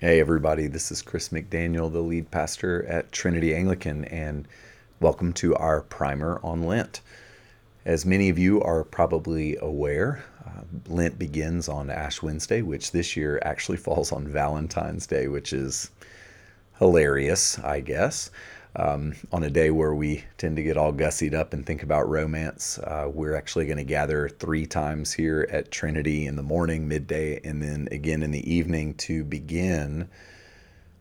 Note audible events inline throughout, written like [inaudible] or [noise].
Hey, everybody, this is Kris McDaniel, the lead pastor at Trinity Anglican, and welcome to our primer on Lent. As many of you are probably aware, uh, Lent begins on Ash Wednesday, which this year actually [laughs] falls on Valentine's Day, which is hilarious, I guess. Um, on a day where we tend to get all gussied up and think about romance, uh, we're actually going to gather three times here at Trinity in the morning, midday, and then again in the evening to begin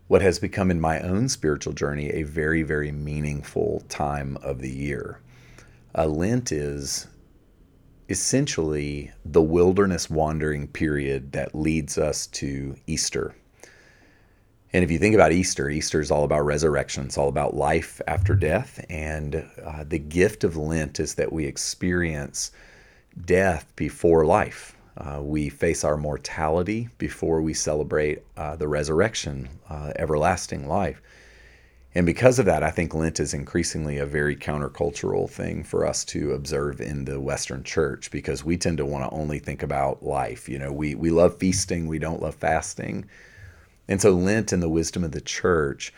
what has become in my own spiritual journey a very, very meaningful time of the year. Uh, Lent is essentially the wilderness wandering period that leads us to Easter. And if you think about Easter, Easter is all about resurrection. It's all about life after death. And uh, the gift of Lent is that we experience death before life. Uh, we face our mortality before we celebrate uh, the resurrection, uh, everlasting life. And because of that, I think Lent is increasingly a very countercultural thing for us to observe in the Western church because we tend to want to only think about life. You know, we, we love feasting, we don't love fasting. And so Lent and the wisdom of the church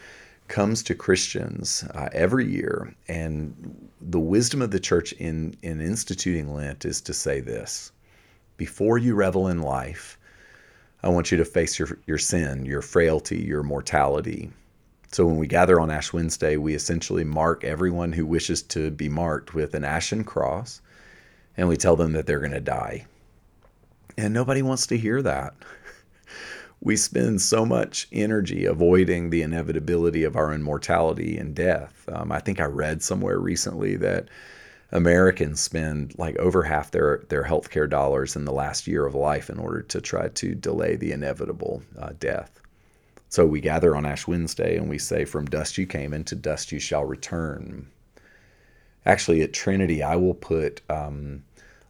comes to Christians uh, every year. And the wisdom of the church in, in instituting Lent is to say this before you revel in life, I want you to face your, your sin, your frailty, your mortality. So when we gather on Ash Wednesday, we essentially mark everyone who wishes to be marked with an ashen cross, and we tell them that they're going to die. And nobody wants to hear that [laughs] we spend so much energy avoiding the inevitability of our immortality and death. Um, I think I read somewhere recently that Americans spend like over half their their healthcare dollars in the last year of life in order to try to delay the inevitable uh, death. So we gather on Ash Wednesday and we say, "From dust you came, and to dust you shall return." Actually, at Trinity, I will put um,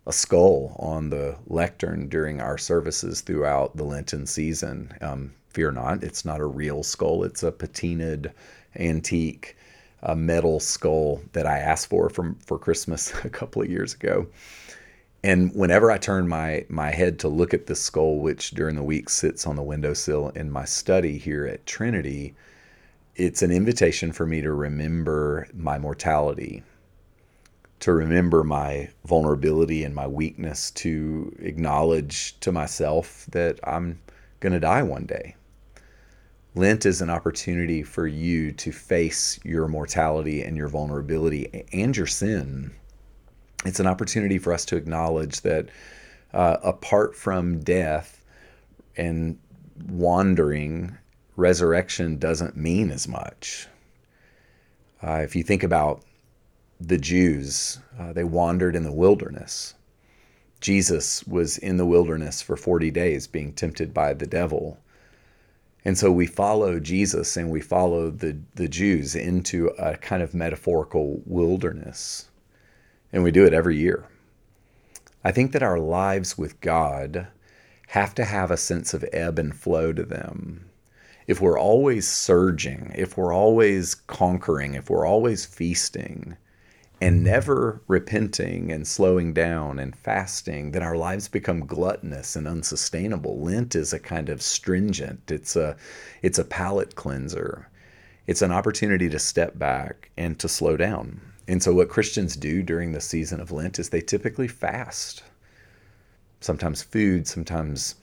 a skull on the lectern during our services throughout the Lenten season. Um, fear not, it's not a real skull, it's a patinaed antique uh, metal skull that I asked for from for Christmas [laughs] a couple of years ago. And whenever I turn my my head to look at this skull, which during the week sits on the windowsill in my study here at Trinity, it's an invitation for me to remember my mortality to remember my vulnerability and my weakness, to acknowledge to myself that I'm going to die one day. Lent is an opportunity for you to face your mortality and your vulnerability and your sin. It's an opportunity for us to acknowledge that uh, apart from death and wandering, resurrection doesn't mean as much. Uh, if you think about the Jews. Uh, they wandered in the wilderness. Jesus was in the wilderness for 40 days being tempted by the devil. And so we follow Jesus and we follow the, the Jews into a kind of metaphorical wilderness. And we do it every year. I think that our lives with God have to have a sense of ebb and flow to them. If we're always surging, if we're always conquering, if we're always feasting, and never repenting and slowing down and fasting, then our lives become gluttonous and unsustainable. Lent is a kind of stringent. It's a it's a palate cleanser. It's an opportunity to step back and to slow down. And so what Christians do during the season of Lent is they typically fast. Sometimes food, sometimes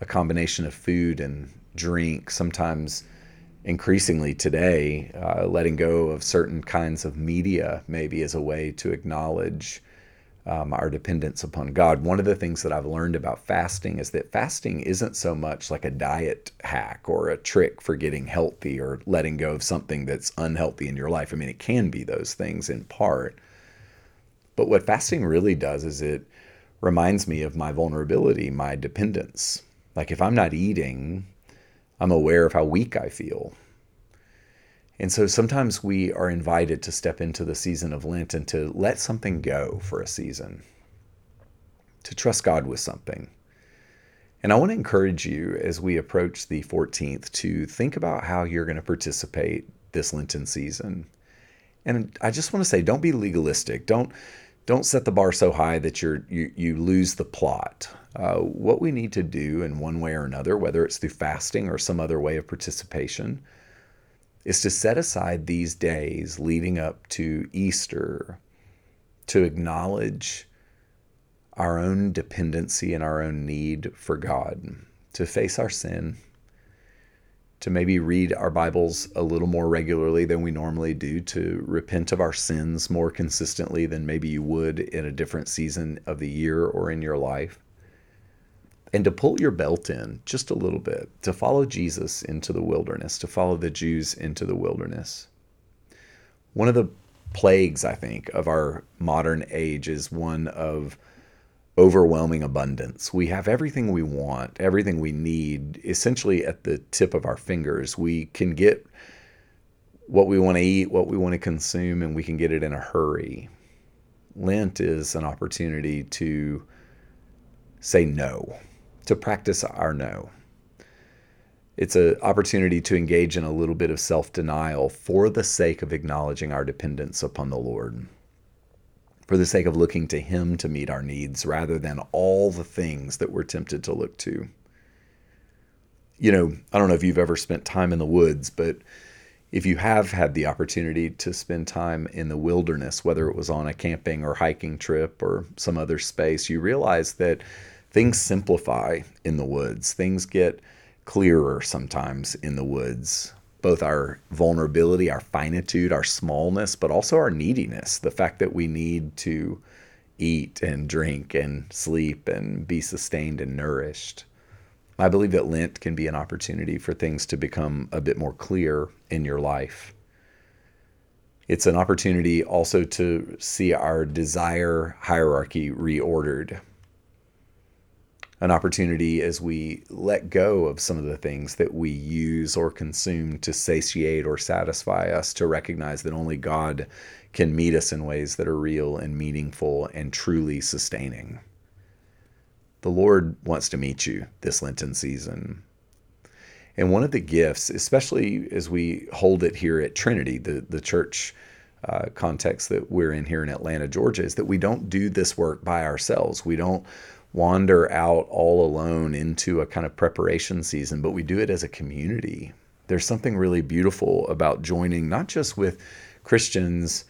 a combination of food and drink, sometimes increasingly today, uh, letting go of certain kinds of media maybe as a way to acknowledge um, our dependence upon God. One of the things that I've learned about fasting is that fasting isn't so much like a diet hack or a trick for getting healthy or letting go of something that's unhealthy in your life. I mean, it can be those things in part. But what fasting really does is it reminds me of my vulnerability, my dependence. Like if I'm not eating, I'm aware of how weak I feel. And so sometimes we are invited to step into the season of Lent and to let something go for a season, to trust God with something. And I want to encourage you as we approach the 14th to think about how you're going to participate this Lenten season. And I just want to say don't be legalistic. Don't don't set the bar so high that you're you, you lose the plot. Uh, what we need to do in one way or another, whether it's through fasting or some other way of participation, is to set aside these days leading up to Easter to acknowledge our own dependency and our own need for God, to face our sin, to maybe read our Bibles a little more regularly than we normally do, to repent of our sins more consistently than maybe you would in a different season of the year or in your life, and to pull your belt in just a little bit, to follow Jesus into the wilderness, to follow the Jews into the wilderness. One of the plagues, I think, of our modern age is one of overwhelming abundance. We have everything we want, everything we need, essentially at the tip of our fingers. We can get what we want to eat, what we want to consume, and we can get it in a hurry. Lent is an opportunity to say no, to practice our no. It's an opportunity to engage in a little bit of self denial for the sake of acknowledging our dependence upon the Lord for the sake of looking to Him to meet our needs rather than all the things that we're tempted to look to. You know, I don't know if you've ever spent time in the woods, but if you have had the opportunity to spend time in the wilderness, whether it was on a camping or hiking trip or some other space, you realize that things simplify in the woods. Things get clearer sometimes in the woods both our vulnerability, our finitude, our smallness, but also our neediness. The fact that we need to eat and drink and sleep and be sustained and nourished. I believe that Lent can be an opportunity for things to become a bit more clear in your life. It's an opportunity also to see our desire hierarchy reordered an opportunity as we let go of some of the things that we use or consume to satiate or satisfy us, to recognize that only God can meet us in ways that are real and meaningful and truly sustaining. The Lord wants to meet you this Lenten season. And one of the gifts, especially as we hold it here at Trinity, the, the church uh, context that we're in here in Atlanta, Georgia, is that we don't do this work by ourselves. We don't wander out all alone into a kind of preparation season, but we do it as a community. There's something really beautiful about joining not just with Christians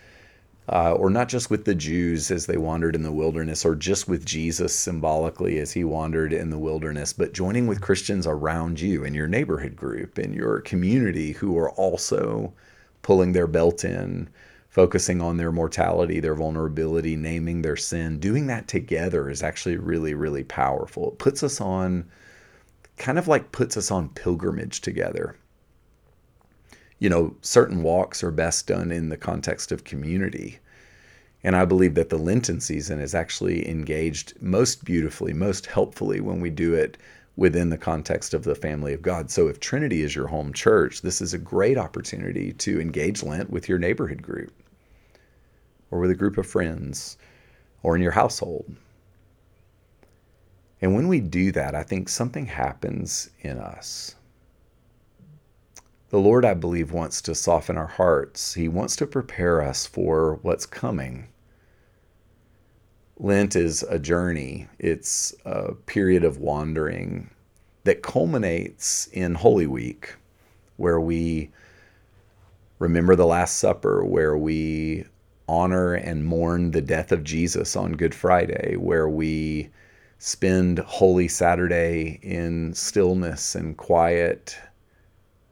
uh, or not just with the Jews as they wandered in the wilderness or just with Jesus symbolically as he wandered in the wilderness, but joining with Christians around you in your neighborhood group, in your community who are also pulling their belt in focusing on their mortality, their vulnerability, naming their sin, doing that together is actually really, really powerful. It puts us on, kind of like puts us on pilgrimage together. You know, certain walks are best done in the context of community. And I believe that the Lenten season is actually engaged most beautifully, most helpfully when we do it within the context of the family of God. So if Trinity is your home church, this is a great opportunity to engage Lent with your neighborhood group or with a group of friends or in your household. And when we do that, I think something happens in us. The Lord, I believe, wants to soften our hearts. He wants to prepare us for what's coming. Lent is a journey, it's a period of wandering that culminates in Holy Week, where we remember the Last Supper, where we honor and mourn the death of Jesus on Good Friday, where we spend Holy Saturday in stillness and quiet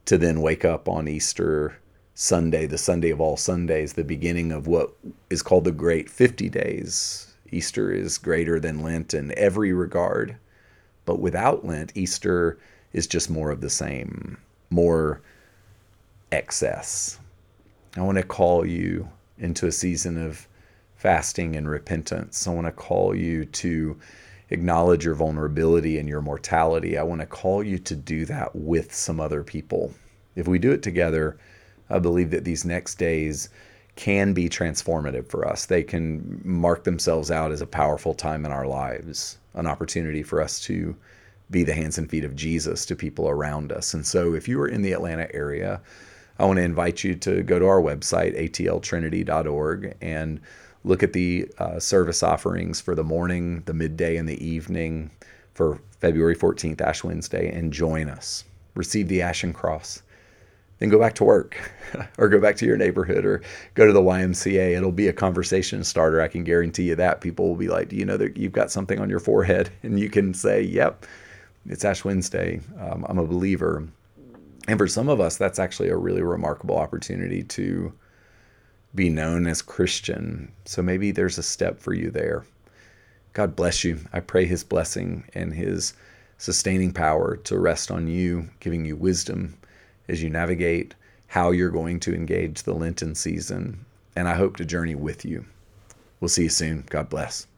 to then wake up on Easter Sunday, the Sunday of all Sundays, the beginning of what is called the Great 50 Days. Easter is greater than Lent in every regard. But without Lent, Easter is just more of the same, more excess. I want to call you into a season of fasting and repentance. I want to call you to acknowledge your vulnerability and your mortality. I want to call you to do that with some other people. If we do it together, I believe that these next days can be transformative for us. They can mark themselves out as a powerful time in our lives, an opportunity for us to be the hands and feet of Jesus to people around us. And so if you are in the Atlanta area, I want to invite you to go to our website, atltrinity.org, and look at the uh, service offerings for the morning, the midday, and the evening for February 14th, Ash Wednesday, and join us. Receive the Ashen Cross. Then go back to work [laughs] or go back to your neighborhood or go to the YMCA. It'll be a conversation starter. I can guarantee you that. People will be like, Do you know that you've got something on your forehead? [laughs] And you can say, Yep, it's Ash Wednesday. Um, I'm a believer. And for some of us, that's actually a really remarkable opportunity to be known as Christian. So maybe there's a step for you there. God bless you. I pray his blessing and his sustaining power to rest on you, giving you wisdom as you navigate how you're going to engage the Lenten season. And I hope to journey with you. We'll see you soon. God bless.